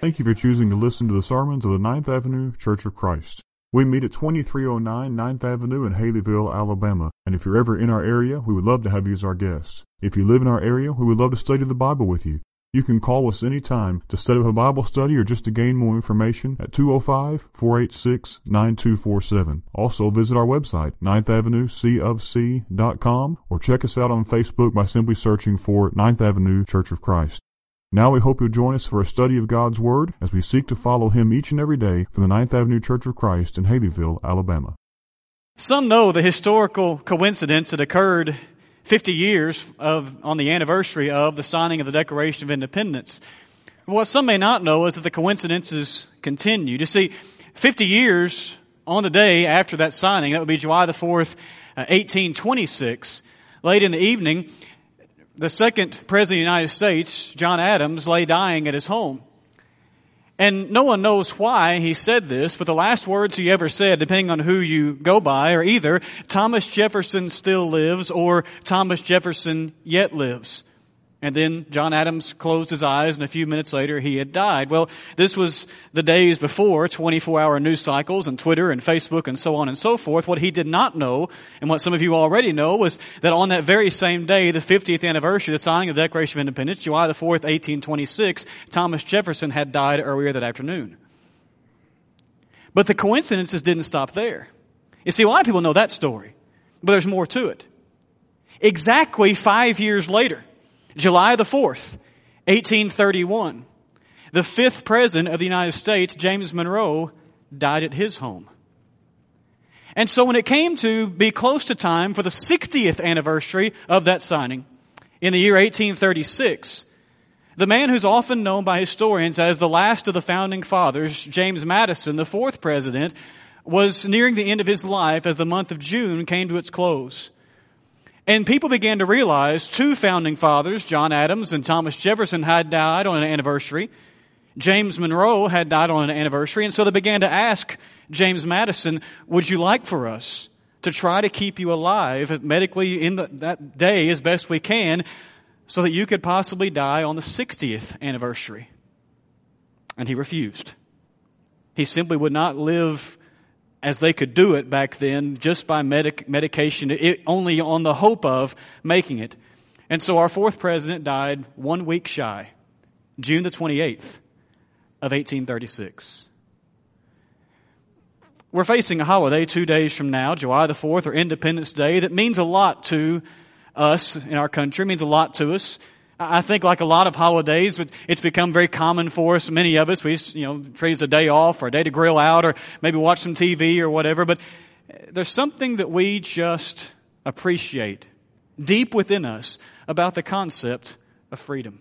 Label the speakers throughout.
Speaker 1: Thank you for choosing to listen to the sermons of the Ninth Avenue Church of Christ. We meet at 2309 9th Avenue in Haleyville, Alabama, and if you're ever in our area, we would love to have you as our guest. If you live in our area, we would love to study the Bible with you. You can call us anytime to set up a Bible study or just to gain more information at 205-486-9247. Also visit our website, 9thavenueCofC.com or check us out on Facebook by simply searching for 9th Avenue Church of Christ. Now we hope you'll join us for a study of God's Word as we seek to follow Him each and every day from the Ninth Avenue Church of Christ in Haleyville, Alabama.
Speaker 2: Some know the historical coincidence that occurred 50 years of, on the anniversary of the signing of the Declaration of Independence. What some may not know is that the coincidences continue. You see, 50 years on the day after that signing, that would be July the 4th, uh, 1826, late in the evening, the second president of the United States, John Adams, lay dying at his home. And no one knows why he said this, but the last words he ever said, depending on who you go by, are either Thomas Jefferson still lives or Thomas Jefferson yet lives. And then John Adams closed his eyes and a few minutes later he had died. Well, this was the days before 24 hour news cycles and Twitter and Facebook and so on and so forth. What he did not know, and what some of you already know, was that on that very same day, the 50th anniversary of the signing of the Declaration of Independence, July the 4th, 1826, Thomas Jefferson had died earlier that afternoon. But the coincidences didn't stop there. You see, a lot of people know that story, but there's more to it. Exactly five years later, July the 4th, 1831, the fifth president of the United States, James Monroe, died at his home. And so when it came to be close to time for the 60th anniversary of that signing, in the year 1836, the man who's often known by historians as the last of the founding fathers, James Madison, the fourth president, was nearing the end of his life as the month of June came to its close. And people began to realize two founding fathers, John Adams and Thomas Jefferson, had died on an anniversary. James Monroe had died on an anniversary. And so they began to ask James Madison, would you like for us to try to keep you alive medically in the, that day as best we can so that you could possibly die on the 60th anniversary? And he refused. He simply would not live as they could do it back then just by medic- medication, it, only on the hope of making it. And so our fourth president died one week shy, June the 28th of 1836. We're facing a holiday two days from now, July the 4th or Independence Day, that means a lot to us in our country, means a lot to us. I think like a lot of holidays, it's become very common for us, many of us, we, you know, treat as a day off or a day to grill out or maybe watch some TV or whatever, but eh, there's something that we just appreciate deep within us about the concept of freedom,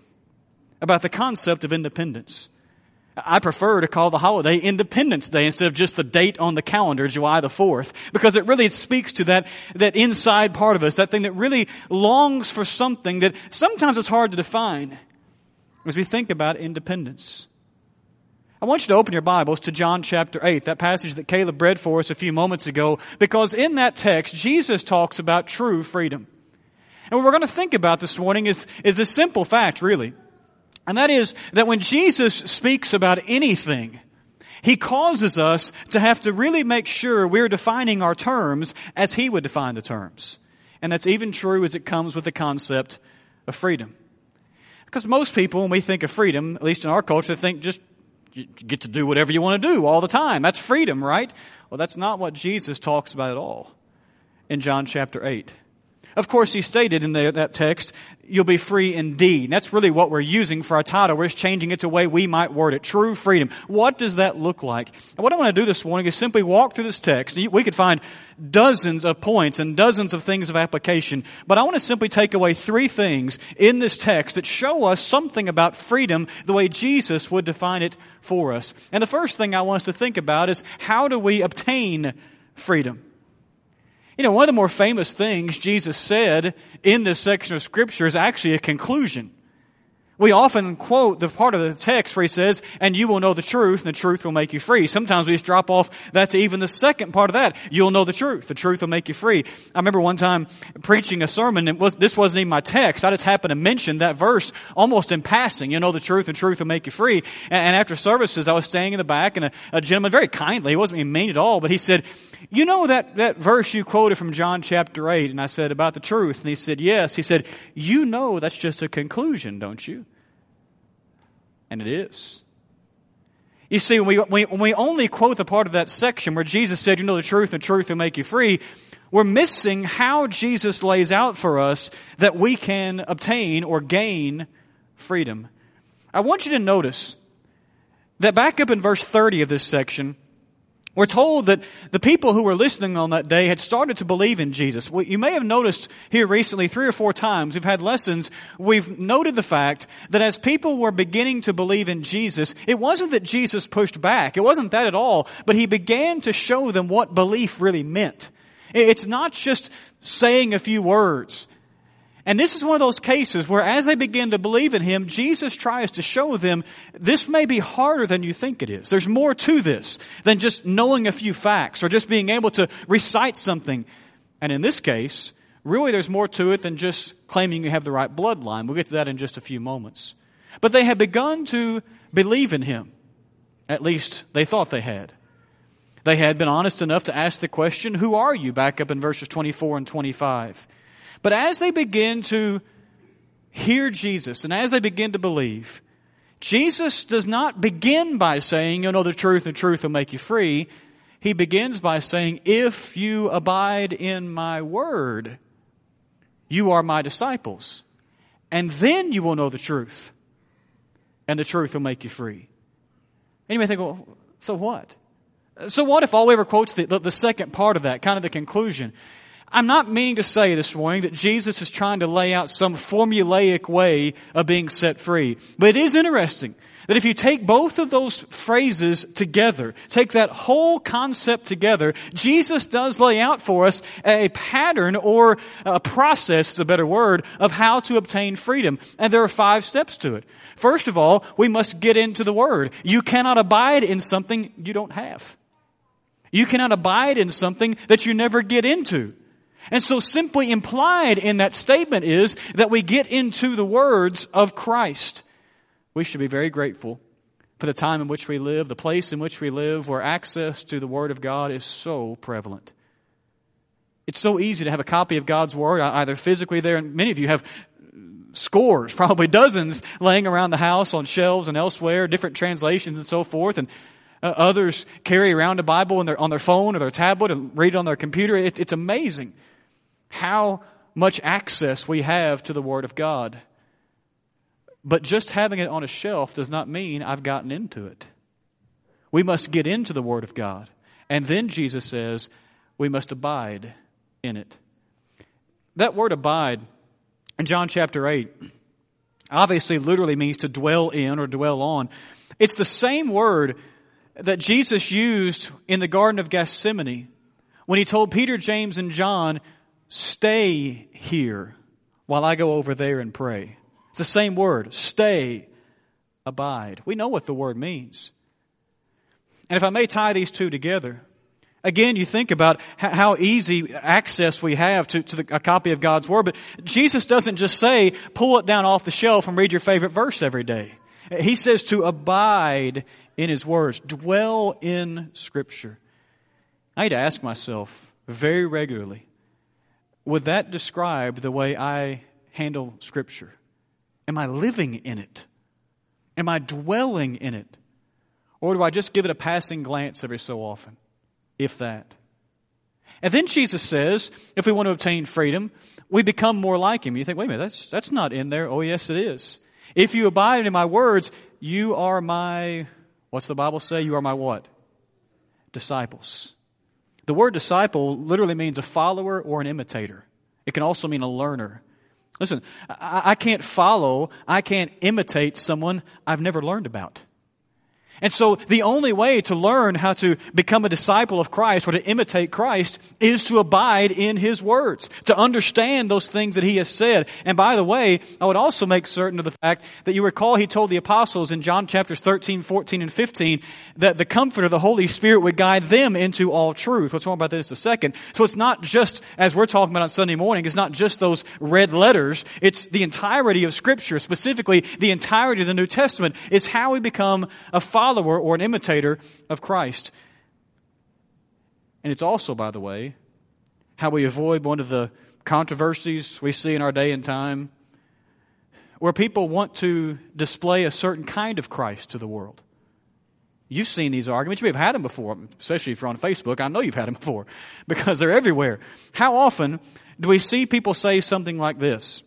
Speaker 2: about the concept of independence. I prefer to call the holiday Independence Day instead of just the date on the calendar, July the 4th, because it really speaks to that, that inside part of us, that thing that really longs for something that sometimes it's hard to define as we think about independence. I want you to open your Bibles to John chapter 8, that passage that Caleb read for us a few moments ago, because in that text, Jesus talks about true freedom. And what we're going to think about this morning is, is a simple fact, really. And that is that when Jesus speaks about anything, he causes us to have to really make sure we're defining our terms as he would define the terms. And that's even true as it comes with the concept of freedom. Because most people, when we think of freedom, at least in our culture, think just you get to do whatever you want to do all the time. That's freedom, right? Well, that's not what Jesus talks about at all in John chapter 8. Of course, he stated in the, that text, you'll be free indeed. And that's really what we're using for our title. We're just changing it to a way we might word it. True freedom. What does that look like? And what I want to do this morning is simply walk through this text. We could find dozens of points and dozens of things of application, but I want to simply take away three things in this text that show us something about freedom the way Jesus would define it for us. And the first thing I want us to think about is how do we obtain freedom? You know, one of the more famous things Jesus said in this section of Scripture is actually a conclusion. We often quote the part of the text where he says, and you will know the truth, and the truth will make you free. Sometimes we just drop off That's even the second part of that. You'll know the truth. The truth will make you free. I remember one time preaching a sermon, and was, this wasn't even my text. I just happened to mention that verse almost in passing. You know the truth, the truth will make you free. And, and after services, I was staying in the back, and a, a gentleman, very kindly, he wasn't being mean at all, but he said, you know that, that verse you quoted from John chapter 8, and I said about the truth, and he said, yes. He said, you know that's just a conclusion, don't you? And it is. You see, when we, when we only quote the part of that section where Jesus said, you know the truth, and truth will make you free, we're missing how Jesus lays out for us that we can obtain or gain freedom. I want you to notice that back up in verse 30 of this section, we're told that the people who were listening on that day had started to believe in Jesus. You may have noticed here recently, three or four times, we've had lessons, we've noted the fact that as people were beginning to believe in Jesus, it wasn't that Jesus pushed back. It wasn't that at all, but he began to show them what belief really meant. It's not just saying a few words. And this is one of those cases where as they begin to believe in Him, Jesus tries to show them this may be harder than you think it is. There's more to this than just knowing a few facts or just being able to recite something. And in this case, really there's more to it than just claiming you have the right bloodline. We'll get to that in just a few moments. But they had begun to believe in Him. At least they thought they had. They had been honest enough to ask the question, Who are you? back up in verses 24 and 25. But as they begin to hear Jesus and as they begin to believe, Jesus does not begin by saying, you know the truth and truth will make you free. He begins by saying, if you abide in my word, you are my disciples. And then you will know the truth. And the truth will make you free. And you may think, well, so what? So what if all we ever quotes the, the, the second part of that, kind of the conclusion? I'm not meaning to say this morning that Jesus is trying to lay out some formulaic way of being set free. But it is interesting that if you take both of those phrases together, take that whole concept together, Jesus does lay out for us a pattern or a process, is a better word, of how to obtain freedom. And there are five steps to it. First of all, we must get into the Word. You cannot abide in something you don't have. You cannot abide in something that you never get into. And so simply implied in that statement is that we get into the words of Christ. We should be very grateful for the time in which we live, the place in which we live, where access to the Word of God is so prevalent. It's so easy to have a copy of God's Word, either physically there, and many of you have scores, probably dozens, laying around the house on shelves and elsewhere, different translations and so forth. And uh, others carry around a Bible their, on their phone or their tablet and read it on their computer. It, it's amazing how much access we have to the Word of God. But just having it on a shelf does not mean I've gotten into it. We must get into the Word of God. And then Jesus says we must abide in it. That word abide in John chapter 8 obviously literally means to dwell in or dwell on. It's the same word that Jesus used in the Garden of Gethsemane when he told Peter, James, and John Stay here while I go over there and pray. It's the same word. Stay, abide. We know what the word means. And if I may tie these two together, again, you think about how easy access we have to, to the, a copy of God's Word, but Jesus doesn't just say, pull it down off the shelf and read your favorite verse every day. He says to abide in His words, dwell in Scripture. I need to ask myself very regularly, would that describe the way I handle Scripture? Am I living in it? Am I dwelling in it? Or do I just give it a passing glance every so often? If that. And then Jesus says, if we want to obtain freedom, we become more like Him. You think, wait a minute, that's, that's not in there. Oh, yes, it is. If you abide in my words, you are my, what's the Bible say? You are my what? Disciples. The word disciple literally means a follower or an imitator. It can also mean a learner. Listen, I, I can't follow, I can't imitate someone I've never learned about. And so the only way to learn how to become a disciple of Christ or to imitate Christ is to abide in His words, to understand those things that He has said. And by the way, I would also make certain of the fact that you recall He told the apostles in John chapters 13, 14, and 15 that the comforter, the Holy Spirit would guide them into all truth. We'll talk about this in a second. So it's not just, as we're talking about on Sunday morning, it's not just those red letters. It's the entirety of Scripture, specifically the entirety of the New Testament is how we become a follower follower or an imitator of Christ. And it's also, by the way, how we avoid one of the controversies we see in our day and time where people want to display a certain kind of Christ to the world. You've seen these arguments. You may have had them before, especially if you're on Facebook. I know you've had them before because they're everywhere. How often do we see people say something like this?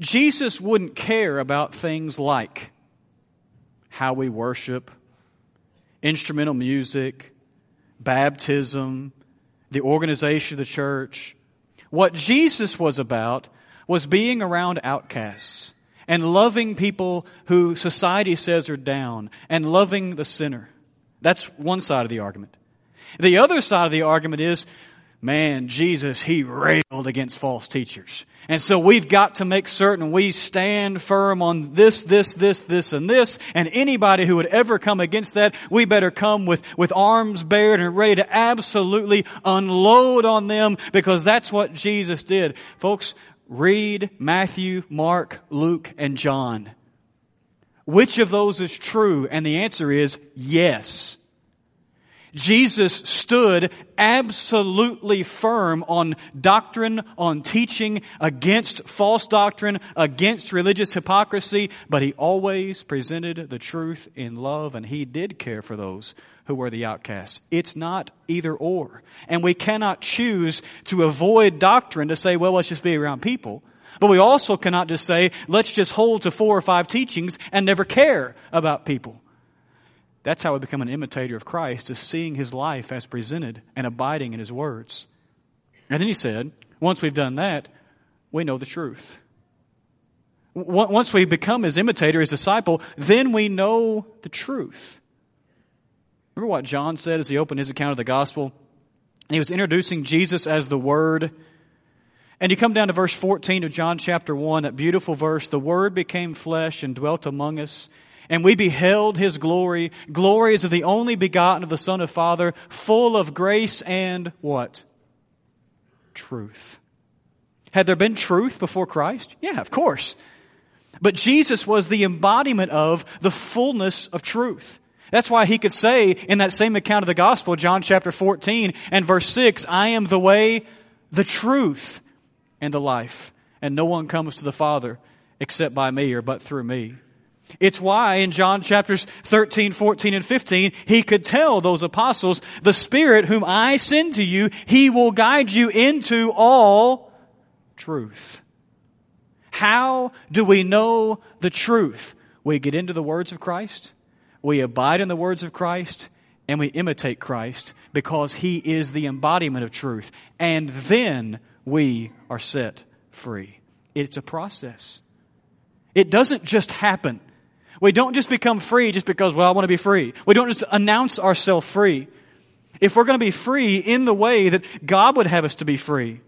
Speaker 2: Jesus wouldn't care about things like how we worship, instrumental music, baptism, the organization of the church. What Jesus was about was being around outcasts and loving people who society says are down and loving the sinner. That's one side of the argument. The other side of the argument is man, Jesus, he railed against false teachers. And so we've got to make certain we stand firm on this, this, this, this, and this. And anybody who would ever come against that, we better come with, with arms bared and ready to absolutely unload on them because that's what Jesus did. Folks, read Matthew, Mark, Luke, and John. Which of those is true? And the answer is yes. Jesus stood absolutely firm on doctrine, on teaching, against false doctrine, against religious hypocrisy, but he always presented the truth in love and he did care for those who were the outcasts. It's not either or. And we cannot choose to avoid doctrine to say, well, let's just be around people. But we also cannot just say, let's just hold to four or five teachings and never care about people. That's how we become an imitator of Christ, is seeing his life as presented and abiding in his words. And then he said, once we've done that, we know the truth. Once we become his imitator, his disciple, then we know the truth. Remember what John said as he opened his account of the gospel? And he was introducing Jesus as the Word. And you come down to verse 14 of John chapter 1, that beautiful verse, the Word became flesh and dwelt among us and we beheld his glory, glories of the only begotten of the Son of Father, full of grace and what? Truth. Had there been truth before Christ? Yeah, of course. But Jesus was the embodiment of the fullness of truth. That's why he could say in that same account of the gospel, John chapter 14 and verse 6, I am the way, the truth, and the life. And no one comes to the Father except by me or but through me. It's why in John chapters 13, 14, and 15, he could tell those apostles, the Spirit whom I send to you, he will guide you into all truth. How do we know the truth? We get into the words of Christ, we abide in the words of Christ, and we imitate Christ because he is the embodiment of truth. And then we are set free. It's a process. It doesn't just happen. We don't just become free just because, well, I want to be free. We don't just announce ourselves free. If we're going to be free in the way that God would have us to be free,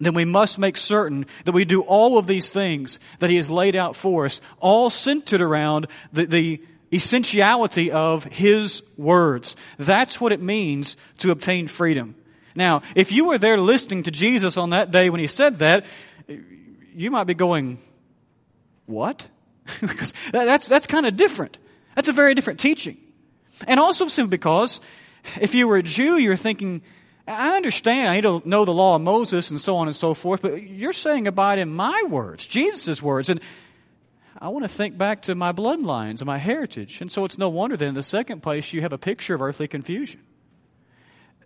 Speaker 2: then we must make certain that we do all of these things that He has laid out for us, all centered around the, the essentiality of His words. That's what it means to obtain freedom. Now, if you were there listening to Jesus on that day when He said that, you might be going, what? because that's, that's kind of different. That's a very different teaching. And also simply because if you were a Jew, you're thinking, I understand, I need to know the law of Moses and so on and so forth, but you're saying abide in my words, Jesus' words. And I want to think back to my bloodlines and my heritage. And so it's no wonder that in the second place you have a picture of earthly confusion.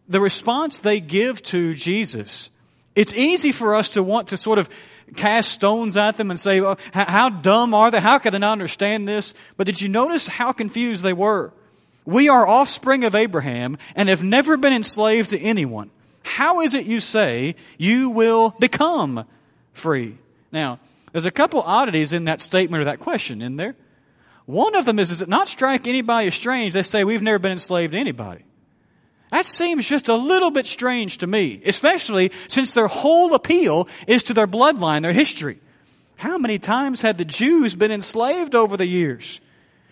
Speaker 2: The response they give to Jesus, it's easy for us to want to sort of cast stones at them and say, oh, well, how dumb are they? How can they not understand this? But did you notice how confused they were? We are offspring of Abraham and have never been enslaved to anyone. How is it you say you will become free? Now, there's a couple oddities in that statement or that question in there. One of them is, does it not strike anybody as strange? They say, we've never been enslaved to anybody. That seems just a little bit strange to me, especially since their whole appeal is to their bloodline, their history. How many times had the Jews been enslaved over the years?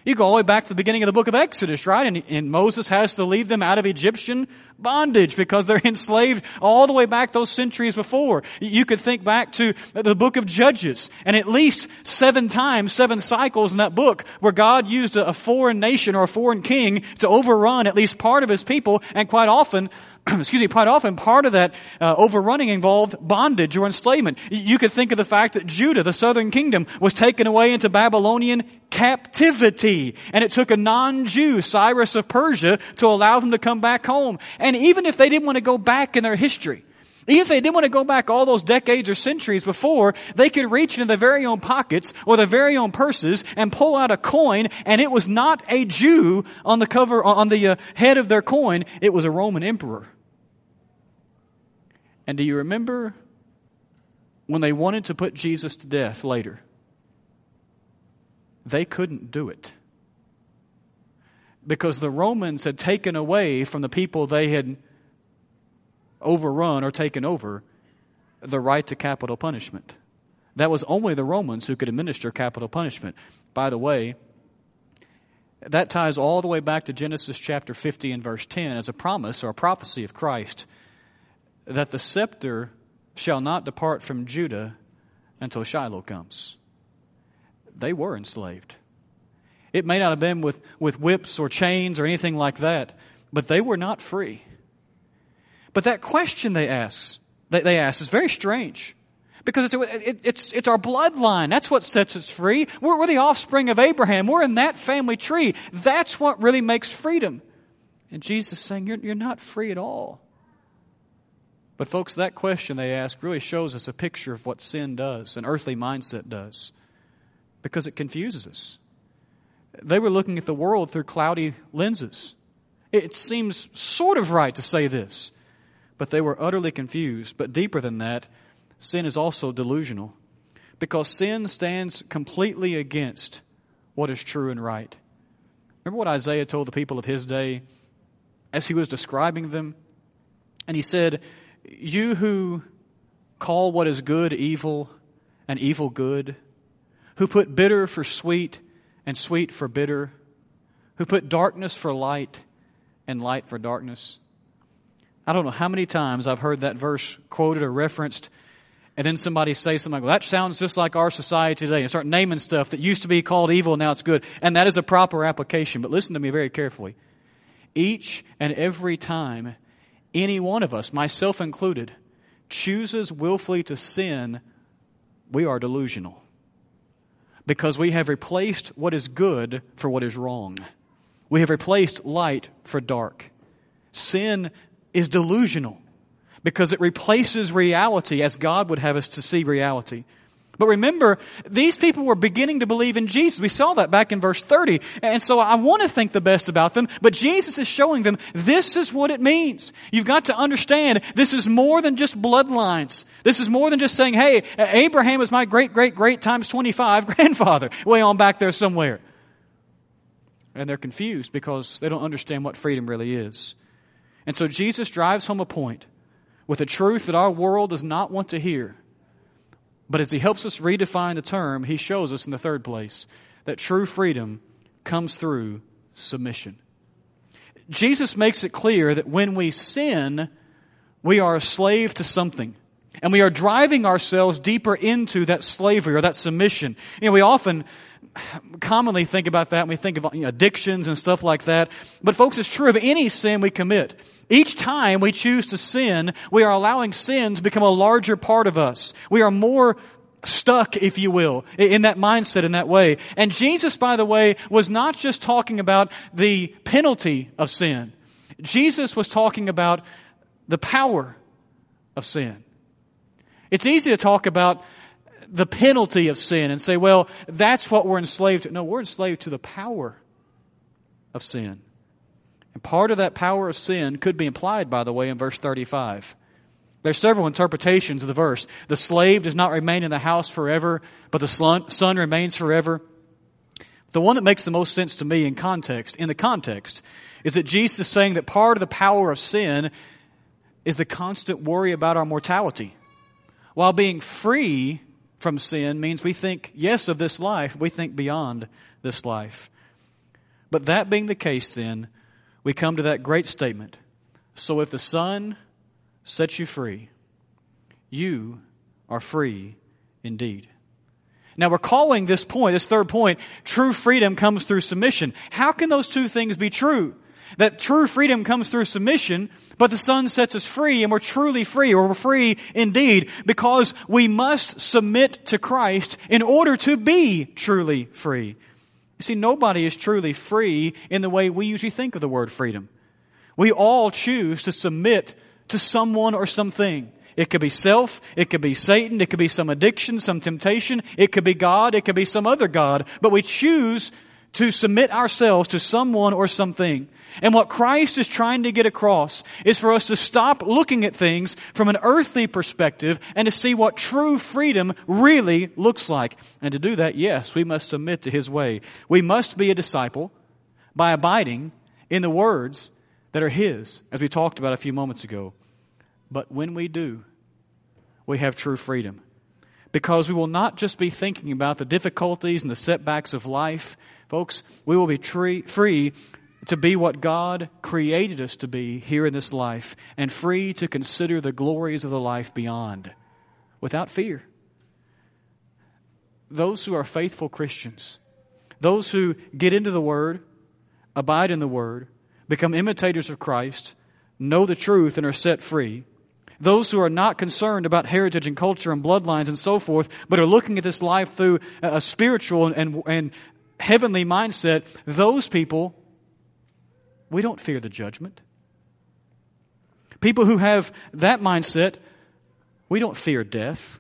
Speaker 2: You go all the way back to the beginning of the book of Exodus, right? And, and, Moses has to lead them out of Egyptian bondage because they're enslaved all the way back those centuries before. You could think back to the book of Judges and at least seven times, seven cycles in that book where God used a, a foreign nation or a foreign king to overrun at least part of his people and quite often excuse me, quite often part of that uh, overrunning involved bondage or enslavement. You could think of the fact that Judah, the southern kingdom, was taken away into Babylonian captivity. And it took a non-Jew, Cyrus of Persia, to allow them to come back home. And even if they didn't want to go back in their history, even if they didn't want to go back all those decades or centuries before, they could reach into their very own pockets or their very own purses and pull out a coin, and it was not a Jew on the cover, on the uh, head of their coin, it was a Roman emperor. And do you remember when they wanted to put Jesus to death later? They couldn't do it. Because the Romans had taken away from the people they had overrun or taken over the right to capital punishment. That was only the Romans who could administer capital punishment. By the way, that ties all the way back to Genesis chapter 50 and verse 10 as a promise or a prophecy of Christ that the scepter shall not depart from Judah until Shiloh comes. They were enslaved. It may not have been with, with whips or chains or anything like that, but they were not free. But that question they ask, they, they ask is very strange. Because it's, it, it's, it's our bloodline. That's what sets us free. We're, we're the offspring of Abraham. We're in that family tree. That's what really makes freedom. And Jesus is saying, you're, you're not free at all. But, folks, that question they ask really shows us a picture of what sin does, an earthly mindset does, because it confuses us. They were looking at the world through cloudy lenses. It seems sort of right to say this but they were utterly confused. But deeper than that, sin is also delusional because sin stands completely against what is true and right. Remember what Isaiah told the people of his day as he was describing them? And he said, You who call what is good evil and evil good, who put bitter for sweet and sweet for bitter, who put darkness for light and light for darkness. I don't know how many times I've heard that verse quoted or referenced, and then somebody say something like, well, that sounds just like our society today, and start naming stuff that used to be called evil, now it's good. And that is a proper application, but listen to me very carefully. Each and every time any one of us, myself included, chooses willfully to sin, we are delusional. Because we have replaced what is good for what is wrong. We have replaced light for dark. Sin is delusional because it replaces reality as God would have us to see reality. But remember, these people were beginning to believe in Jesus. We saw that back in verse 30. And so I want to think the best about them, but Jesus is showing them this is what it means. You've got to understand this is more than just bloodlines. This is more than just saying, hey, Abraham is my great, great, great times 25 grandfather way on back there somewhere. And they're confused because they don't understand what freedom really is. And so Jesus drives home a point with a truth that our world does not want to hear. But as he helps us redefine the term, he shows us in the third place that true freedom comes through submission. Jesus makes it clear that when we sin, we are a slave to something. And we are driving ourselves deeper into that slavery or that submission. You know, we often commonly think about that when we think of you know, addictions and stuff like that. But folks, it's true of any sin we commit. Each time we choose to sin, we are allowing sin to become a larger part of us. We are more stuck, if you will, in that mindset, in that way. And Jesus, by the way, was not just talking about the penalty of sin. Jesus was talking about the power of sin. It's easy to talk about the penalty of sin and say, well, that's what we're enslaved to. No, we're enslaved to the power of sin. And part of that power of sin could be implied, by the way, in verse 35. There's several interpretations of the verse. The slave does not remain in the house forever, but the son remains forever. The one that makes the most sense to me in context, in the context, is that Jesus is saying that part of the power of sin is the constant worry about our mortality. While being free from sin means we think, yes, of this life, we think beyond this life. But that being the case, then, we come to that great statement. So if the Son sets you free, you are free indeed. Now we're calling this point, this third point, true freedom comes through submission. How can those two things be true? That true freedom comes through submission, but the Son sets us free and we're truly free, or we're free indeed, because we must submit to Christ in order to be truly free. You see, nobody is truly free in the way we usually think of the word freedom. We all choose to submit to someone or something. It could be self, it could be Satan, it could be some addiction, some temptation, it could be God, it could be some other God, but we choose to submit ourselves to someone or something. And what Christ is trying to get across is for us to stop looking at things from an earthly perspective and to see what true freedom really looks like. And to do that, yes, we must submit to His way. We must be a disciple by abiding in the words that are His, as we talked about a few moments ago. But when we do, we have true freedom. Because we will not just be thinking about the difficulties and the setbacks of life. Folks, we will be free, free to be what God created us to be here in this life and free to consider the glories of the life beyond without fear. Those who are faithful Christians, those who get into the Word, abide in the Word, become imitators of Christ, know the truth, and are set free, those who are not concerned about heritage and culture and bloodlines and so forth, but are looking at this life through a spiritual and, and heavenly mindset, those people, we don't fear the judgment. People who have that mindset, we don't fear death.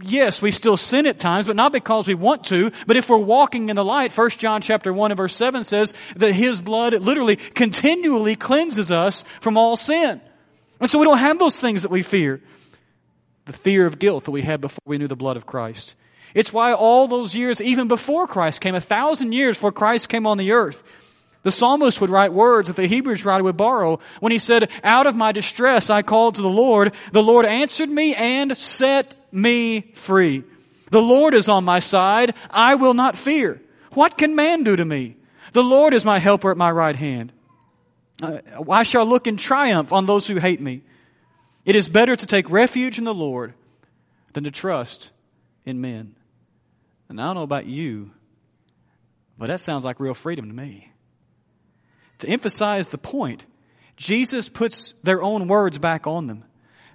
Speaker 2: Yes, we still sin at times, but not because we want to, but if we're walking in the light, 1 John chapter 1 and verse 7 says that His blood literally continually cleanses us from all sin. And so we don't have those things that we fear. The fear of guilt that we had before we knew the blood of Christ. It's why all those years, even before Christ came, a thousand years before Christ came on the earth, the psalmist would write words that the Hebrews writer would borrow when he said, Out of my distress I called to the Lord. The Lord answered me and set me free. The Lord is on my side. I will not fear. What can man do to me? The Lord is my helper at my right hand. Uh, I shall look in triumph on those who hate me. It is better to take refuge in the Lord than to trust in men. And I don't know about you, but that sounds like real freedom to me. To emphasize the point, Jesus puts their own words back on them.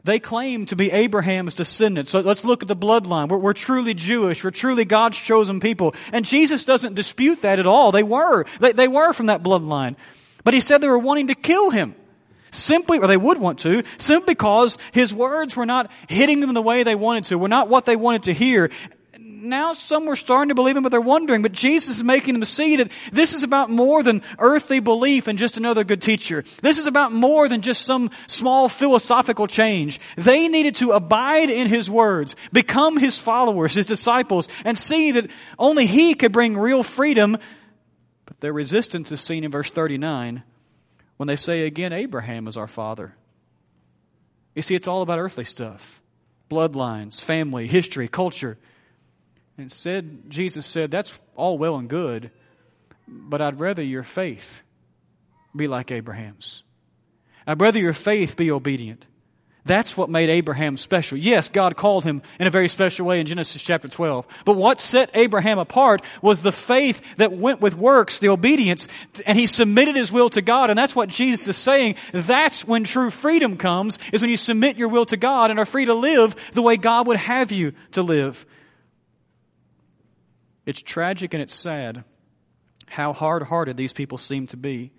Speaker 2: They claim to be Abraham's descendants. So let's look at the bloodline. We're, we're, truly Jewish. We're truly God's chosen people. And Jesus doesn't dispute that at all. They were. They, they were from that bloodline. But he said they were wanting to kill him. Simply, or they would want to, simply because his words were not hitting them the way they wanted to, were not what they wanted to hear. Now some were starting to believe him, but they're wondering. But Jesus is making them see that this is about more than earthly belief and just another good teacher. This is about more than just some small philosophical change. They needed to abide in his words, become his followers, his disciples, and see that only he could bring real freedom but their resistance is seen in verse 39 when they say again, Abraham is our father. You see, it's all about earthly stuff bloodlines, family, history, culture. And said, Jesus said, that's all well and good, but I'd rather your faith be like Abraham's. I'd rather your faith be obedient. That's what made Abraham special. Yes, God called him in a very special way in Genesis chapter 12. But what set Abraham apart was the faith that went with works, the obedience, and he submitted his will to God. And that's what Jesus is saying. That's when true freedom comes, is when you submit your will to God and are free to live the way God would have you to live. It's tragic and it's sad how hard hearted these people seem to be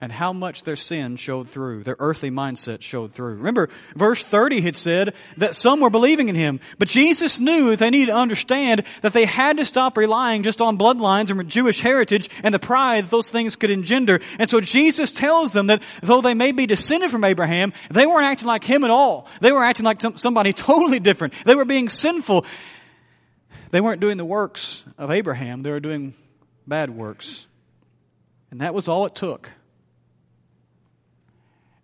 Speaker 2: and how much their sin showed through, their earthly mindset showed through. Remember, verse 30 had said that some were believing in him, but Jesus knew they needed to understand that they had to stop relying just on bloodlines and Jewish heritage and the pride that those things could engender. And so Jesus tells them that though they may be descended from Abraham, they weren't acting like him at all. They were acting like somebody totally different. They were being sinful. They weren't doing the works of Abraham, they were doing bad works. And that was all it took.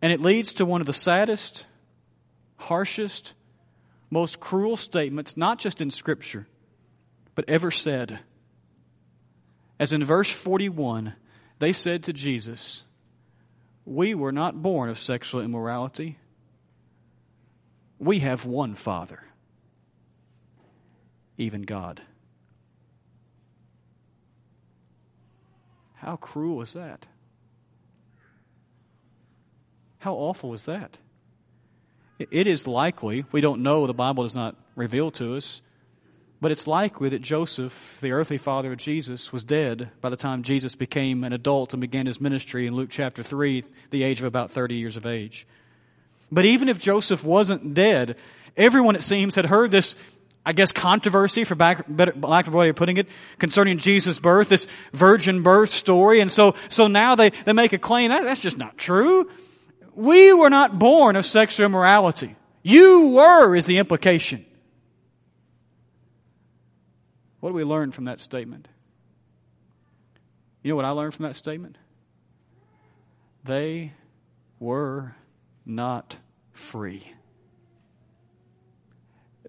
Speaker 2: And it leads to one of the saddest, harshest, most cruel statements, not just in Scripture, but ever said. As in verse 41, they said to Jesus, We were not born of sexual immorality. We have one Father, even God. How cruel is that? How awful is that? It is likely, we don't know, the Bible does not reveal to us, but it's likely that Joseph, the earthly father of Jesus, was dead by the time Jesus became an adult and began his ministry in Luke chapter 3, the age of about 30 years of age. But even if Joseph wasn't dead, everyone, it seems, had heard this, I guess, controversy, for lack of a way of putting it, concerning Jesus' birth, this virgin birth story. And so, so now they, they make a claim that, that's just not true. We were not born of sexual immorality. You were, is the implication. What do we learn from that statement? You know what I learned from that statement? They were not free.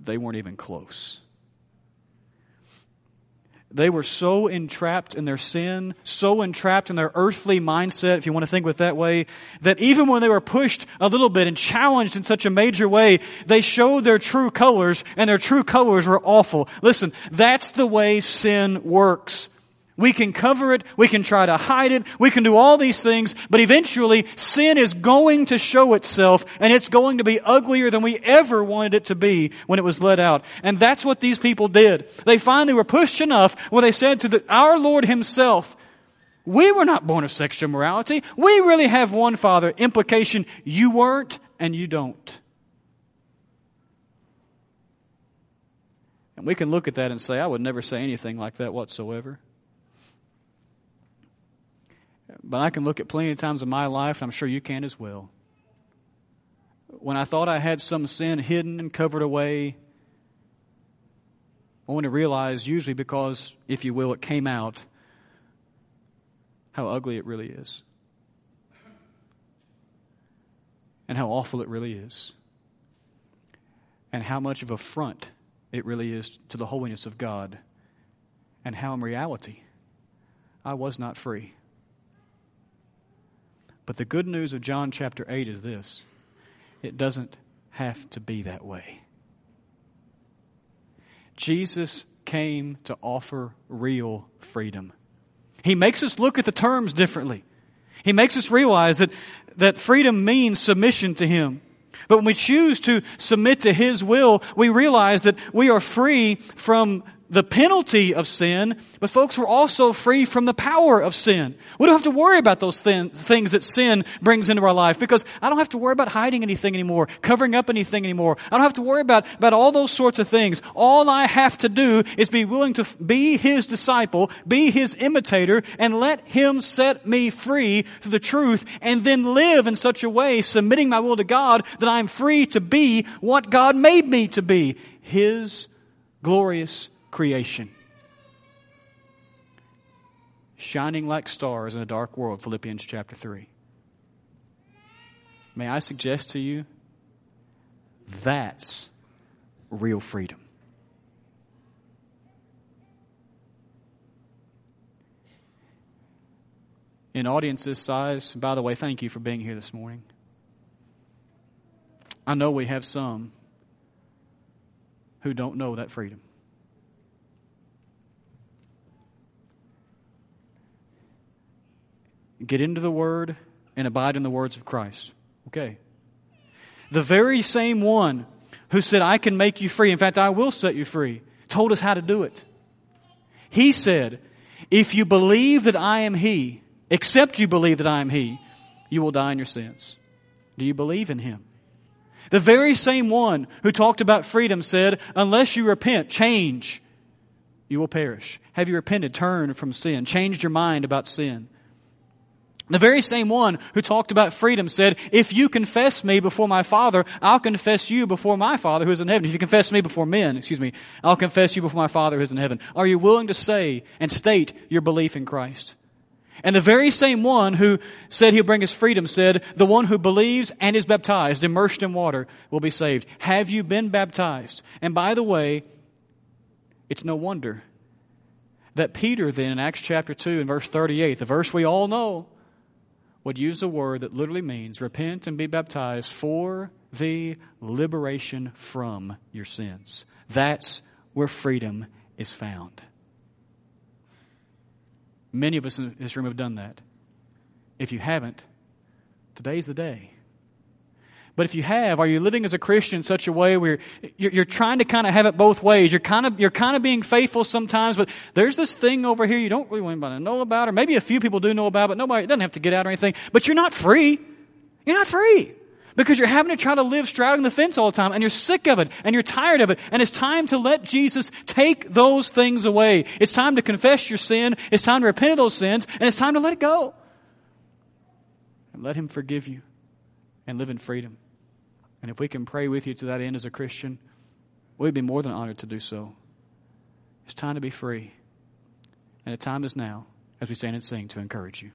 Speaker 2: They weren't even close. They were so entrapped in their sin, so entrapped in their earthly mindset, if you want to think it that way, that even when they were pushed a little bit and challenged in such a major way, they showed their true colors, and their true colors were awful. Listen, that's the way sin works. We can cover it, we can try to hide it, we can do all these things, but eventually sin is going to show itself and it's going to be uglier than we ever wanted it to be when it was let out. And that's what these people did. They finally were pushed enough where they said to the, our Lord Himself, we were not born of sexual morality. We really have one Father. Implication, you weren't and you don't. And we can look at that and say, I would never say anything like that whatsoever. But I can look at plenty of times in my life, and I'm sure you can as well. When I thought I had some sin hidden and covered away, I want to realize, usually because, if you will, it came out, how ugly it really is. And how awful it really is. And how much of a front it really is to the holiness of God. And how, in reality, I was not free. But the good news of John chapter 8 is this it doesn't have to be that way. Jesus came to offer real freedom. He makes us look at the terms differently. He makes us realize that, that freedom means submission to Him. But when we choose to submit to His will, we realize that we are free from the penalty of sin, but folks, we're also free from the power of sin. We don't have to worry about those thin, things that sin brings into our life because I don't have to worry about hiding anything anymore, covering up anything anymore. I don't have to worry about, about all those sorts of things. All I have to do is be willing to be His disciple, be His imitator, and let Him set me free to the truth and then live in such a way, submitting my will to God, that I'm free to be what God made me to be. His glorious creation. Shining like stars in a dark world, Philippians chapter 3. May I suggest to you that's real freedom. In audience this size, by the way, thank you for being here this morning. I know we have some who don't know that freedom. Get into the Word, and abide in the words of Christ. Okay. The very same one who said, I can make you free, in fact, I will set you free, told us how to do it. He said, If you believe that I am He, except you believe that I am He, you will die in your sins. Do you believe in Him? The very same one who talked about freedom said, Unless you repent, change, you will perish. Have you repented, turned from sin, changed your mind about sin? The very same one who talked about freedom said, If you confess me before my Father, I'll confess you before my Father who is in heaven. If you confess me before men, excuse me, I'll confess you before my Father who is in heaven. Are you willing to say and state your belief in Christ? And the very same one who said he'll bring us freedom said, The one who believes and is baptized, immersed in water, will be saved. Have you been baptized? And by the way, it's no wonder that Peter then in Acts chapter 2 and verse 38, the verse we all know, would use a word that literally means repent and be baptized for the liberation from your sins. That's where freedom is found. Many of us in this room have done that. If you haven't, today's the day. But if you have, are you living as a Christian in such a way where you're, you're trying to kind of have it both ways? You're kind of, you're kind of being faithful sometimes, but there's this thing over here you don't really want anybody to know about, or maybe a few people do know about, but nobody doesn't have to get out or anything. But you're not free. You're not free. Because you're having to try to live straddling the fence all the time, and you're sick of it, and you're tired of it, and it's time to let Jesus take those things away. It's time to confess your sin, it's time to repent of those sins, and it's time to let it go. And let Him forgive you and live in freedom. And if we can pray with you to that end as a Christian, we'd be more than honored to do so. It's time to be free. And the time is now, as we stand and sing, to encourage you.